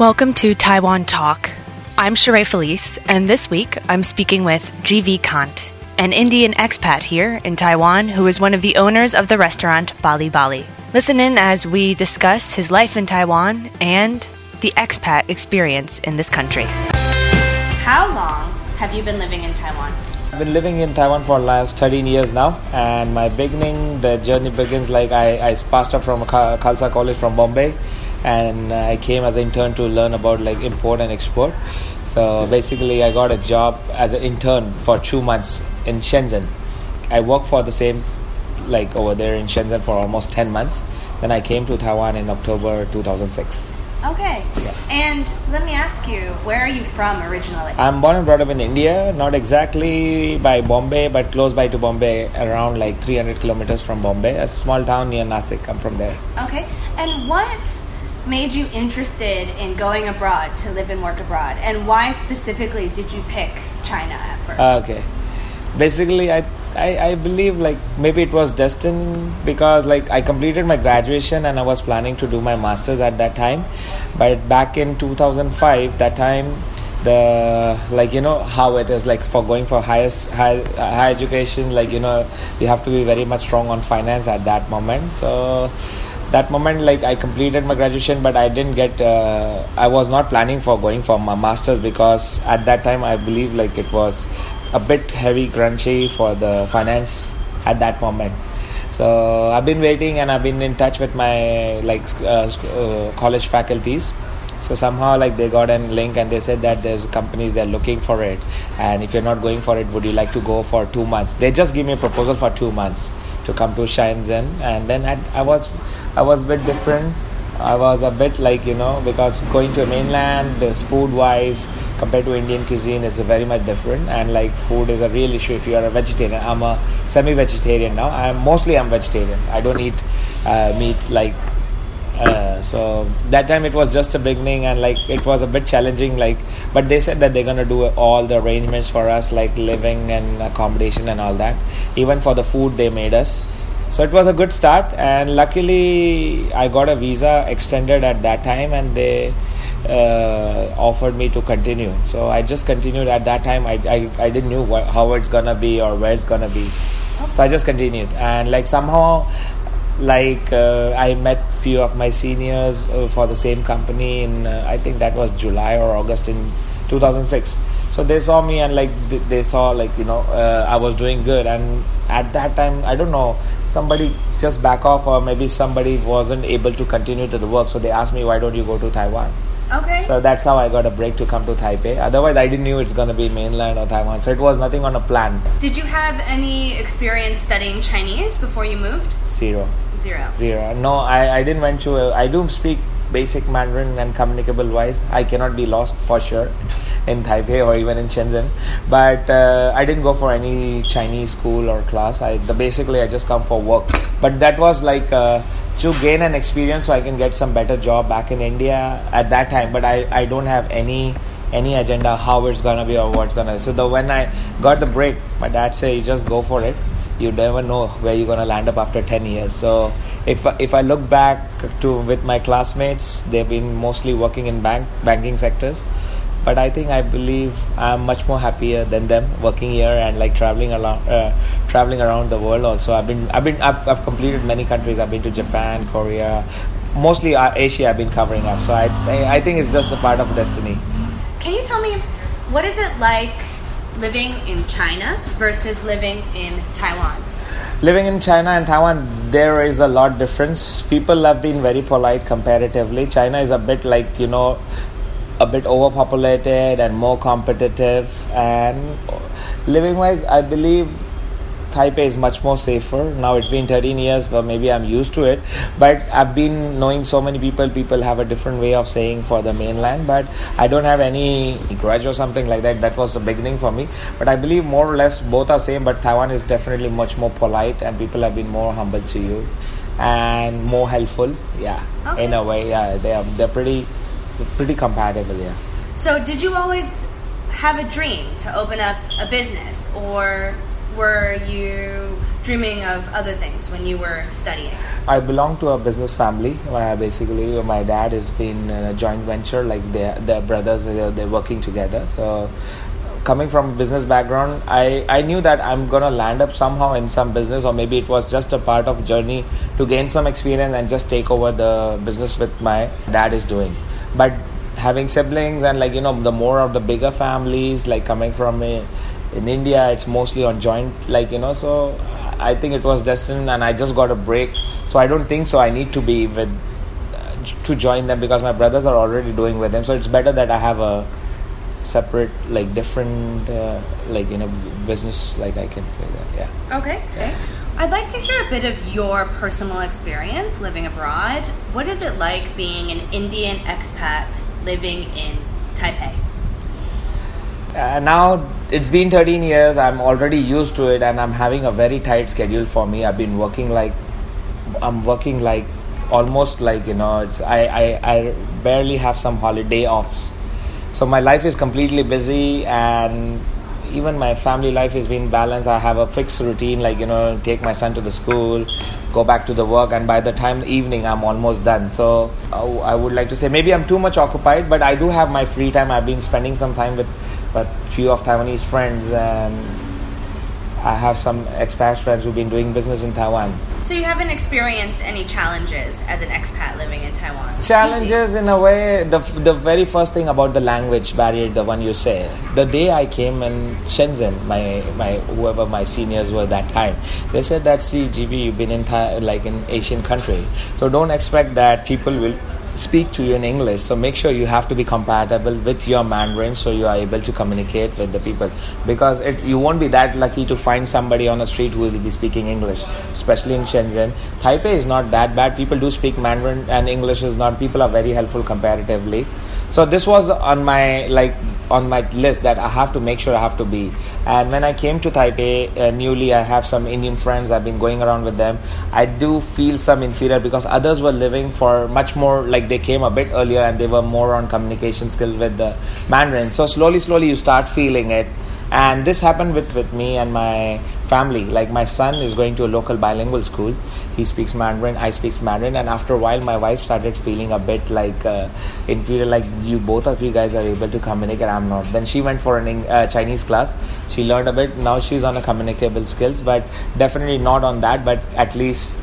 Welcome to Taiwan Talk. I'm Sheree Felice, and this week I'm speaking with GV Kant, an Indian expat here in Taiwan who is one of the owners of the restaurant Balle Balle. Listen in as we discuss his life in Taiwan and the expat experience in this country. How long have you been living in Taiwan? I've been living in Taiwan for last 13 years now, and my beginning, the journey begins like I, I passed out from Khalsa College from Bombay, and I came as an intern to learn about like import and export. So basically, I got a job as an intern for two months in Shenzhen. I worked for the same, like over there in Shenzhen for almost 10 months. Then I came to Taiwan in October 2006. Okay. Yeah. And let me ask you, where are you from originally? I'm born and brought up in India, not exactly by Bombay, but close by to Bombay, around like 300 kilometers from Bombay, a small town near Nasik. I'm from there. Okay. And what made you interested in going abroad to live and work abroad? And why specifically did you pick China at first? Ah, okay. Basically, I, I, I believe like maybe it was destined because like I completed my graduation and I was planning to do my masters at that time, but back in 2005, that time the like you know how it is like for going for highest high high education like you know you have to be very much strong on finance at that moment so that moment like i completed my graduation but i didn't get uh, i was not planning for going for my masters because at that time i believe like it was a bit heavy crunchy for the finance at that moment. So i've been waiting and i've been in touch with my like uh, uh, college faculties. So somehow like they got a link and they said that there's companies they're looking for it. And if you're not going for it would you like to go for two months? They just give me a proposal for two months to come to Shenzhen and then I, I was I was a bit different. I was a bit like you know because going to mainland food wise compared to Indian cuisine is very much different. And like food is a real issue if you are a vegetarian. I'm a semi-vegetarian now. I'm mostly I'm vegetarian. I don't eat uh, meat like uh, so that time it was just a beginning and like it was a bit challenging like but they said that they're gonna do all the arrangements for us like living and accommodation and all that. Even for the food they made us. So it was a good start and luckily i got a visa extended at that time and they uh, offered me to continue. So i just continued at that time. I, I, I didn't know what, how it's gonna be or where it's gonna be. So i just continued. And like somehow like uh, I met few of my seniors uh, for the same company in uh, I think that was July or August in 2006. So they saw me and like th- they saw like you know uh, I was doing good and at that time I don't know somebody just back off or maybe somebody wasn't able to continue to the work so they asked me why don't you go to Taiwan. Okay. So that's how I got a break to come to Taipei. Otherwise, I didn't knew it's gonna be mainland or Taiwan. So it was nothing on a plan. Did you have any experience studying Chinese before you moved? Zero. Zero. Zero. No, I, I didn't went to. A, I do speak basic Mandarin and communicable wise. I cannot be lost for sure in Taipei or even in Shenzhen. But uh, I didn't go for any Chinese school or class. I the, basically I just come for work. But that was like. Uh, to gain an experience so I can get some better job back in India at that time. But I, I don't have any any agenda how it's gonna be or what's gonna. Be. So the when I got the break, my dad said, "You just go for it. You never know where you're gonna land up after ten years." So if if I look back to with my classmates, they've been mostly working in bank banking sectors but I think I believe I'm much more happier than them working here and like traveling around, uh, traveling around the world. Also, I've been, I've been, I've, I've, completed many countries. I've been to Japan, Korea, mostly uh, Asia. I've been covering up. So I, I think it's just a part of destiny. Can you tell me what is it like living in China versus living in Taiwan? living in China and Taiwan, there is a lot difference. People have been very polite comparatively. China is a bit like you know a bit overpopulated and more competitive and living wise i believe taipei is much more safer. Now it's been 13 years but maybe i'm used to it. But i've been knowing so many people people have a different way of saying for the mainland but i don't have any grudge or something like that. That was the beginning for me. But i believe more or less both are same but taiwan is definitely much more polite and people have been more humble to you and more helpful. Yeah okay. in a way. Yeah they are they're pretty pretty compatible yeah. So did you always have a dream to open up a business or were you dreaming of other things when you were studying? I belong to a business family. Basically, my dad has been in a joint venture, like their brothers, they're, they're working together. So, coming from a business background, I I knew that I'm gonna land up somehow in some business, or maybe it was just a part of journey to gain some experience and just take over the business with my dad is doing. But having siblings and like you know the more of the bigger families, like coming from a in India, it's mostly on joint, like you know. So I think it was destined, and I just got a break. So I don't think so. I need to be with uh, to join them because my brothers are already doing with them. So it's better that I have a separate, like different, uh, like you know, business. Like I can say that. Yeah. Okay. Okay. I'd like to hear a bit of your personal experience living abroad. What is it like being an Indian expat living in Taipei? Uh, now it's been 13 years. I'm already used to it and i'm having a very tight schedule for me. I've been working like i'm working like almost like you know it's i i, I barely have some holiday offs. So my life is completely busy and even my family life has been balanced. I have a fixed routine like you know take my son to the school go back to the work and by the time evening i'm almost done. So uh, i would like to say maybe i'm too much occupied but i do have my free time. I've been spending some time with but few of Taiwanese friends and I have some expat friends who've been doing business in Taiwan. So you haven't experienced any challenges as an expat living in Taiwan? Challenges Easy. in a way. The the very first thing about the language barrier, the one you say. The day I came in Shenzhen, my my whoever my seniors were that time, they said that see, GV, you've been in Thai, like an Asian country, so don't expect that people will speak to you in English. So make sure you have to be compatible with your Mandarin so you are able to communicate with the people. Because it, you won't be that lucky to find somebody on the street who will be speaking English, especially in Shenzhen. Taipei is not that bad. People do speak Mandarin and English is not. People are very helpful comparatively. So this was on my like on my list that I have to make sure I have to be. And when I came to Taipei uh, newly, I have some Indian friends. I've been going around with them. I do feel some inferior because others were living for much more like they came a bit earlier and they were more on communication skills with the Mandarin. So slowly, slowly, you start feeling it and this happened with, with me and my family. Like my son is going to a local bilingual school. He speaks mandarin i speak mandarin. And after a while my wife started feeling a bit like uh, inferior like you both of you guys are able to communicate. I'm not. Then she went for an uh, chinese class. She learned a bit. Now she's on a communicable skills but definitely not on that. But at least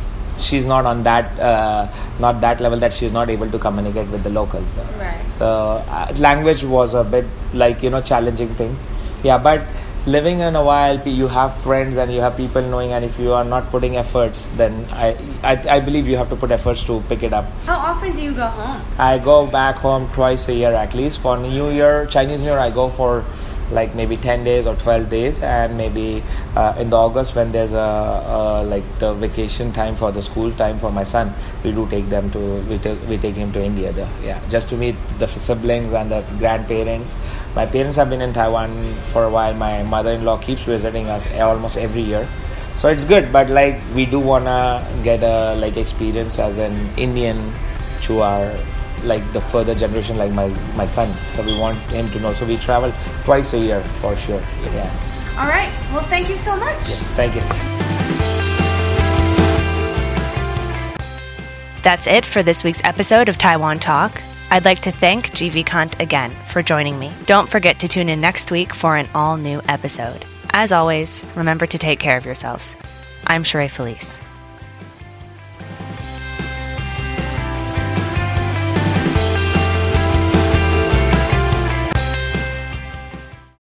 she's not on that uh, not that level that she's not able to communicate with the locals though. right. So uh, language was a bit like you know challenging thing. Yeah but living in a while you have friends and you have people knowing and if you are not putting efforts then I, I i believe you have to put efforts to pick it up. How often do you go home? I go back home twice a year at least. For new year chinese new year i go for like maybe 10 days or 12 days and maybe uh, in the august when there's a, a, like the vacation time for the school time for my son we do take them to we, take we take him to india there yeah. Just to meet the siblings and the grandparents. My parents have been in taiwan for a while. My mother-in-law keeps visiting us almost every year. So it's good but like we do wanna get a like experience as an indian to our like the further generation like my my son so we want him to know so we travel twice a year for sure yeah all right well thank you so much yes thank you that's it for this week's episode of taiwan talk I'd like to thank GV Kant again for joining me. Don't forget to tune in next week for an all new episode. As always, remember to take care of yourselves. I'm Sheree Felice.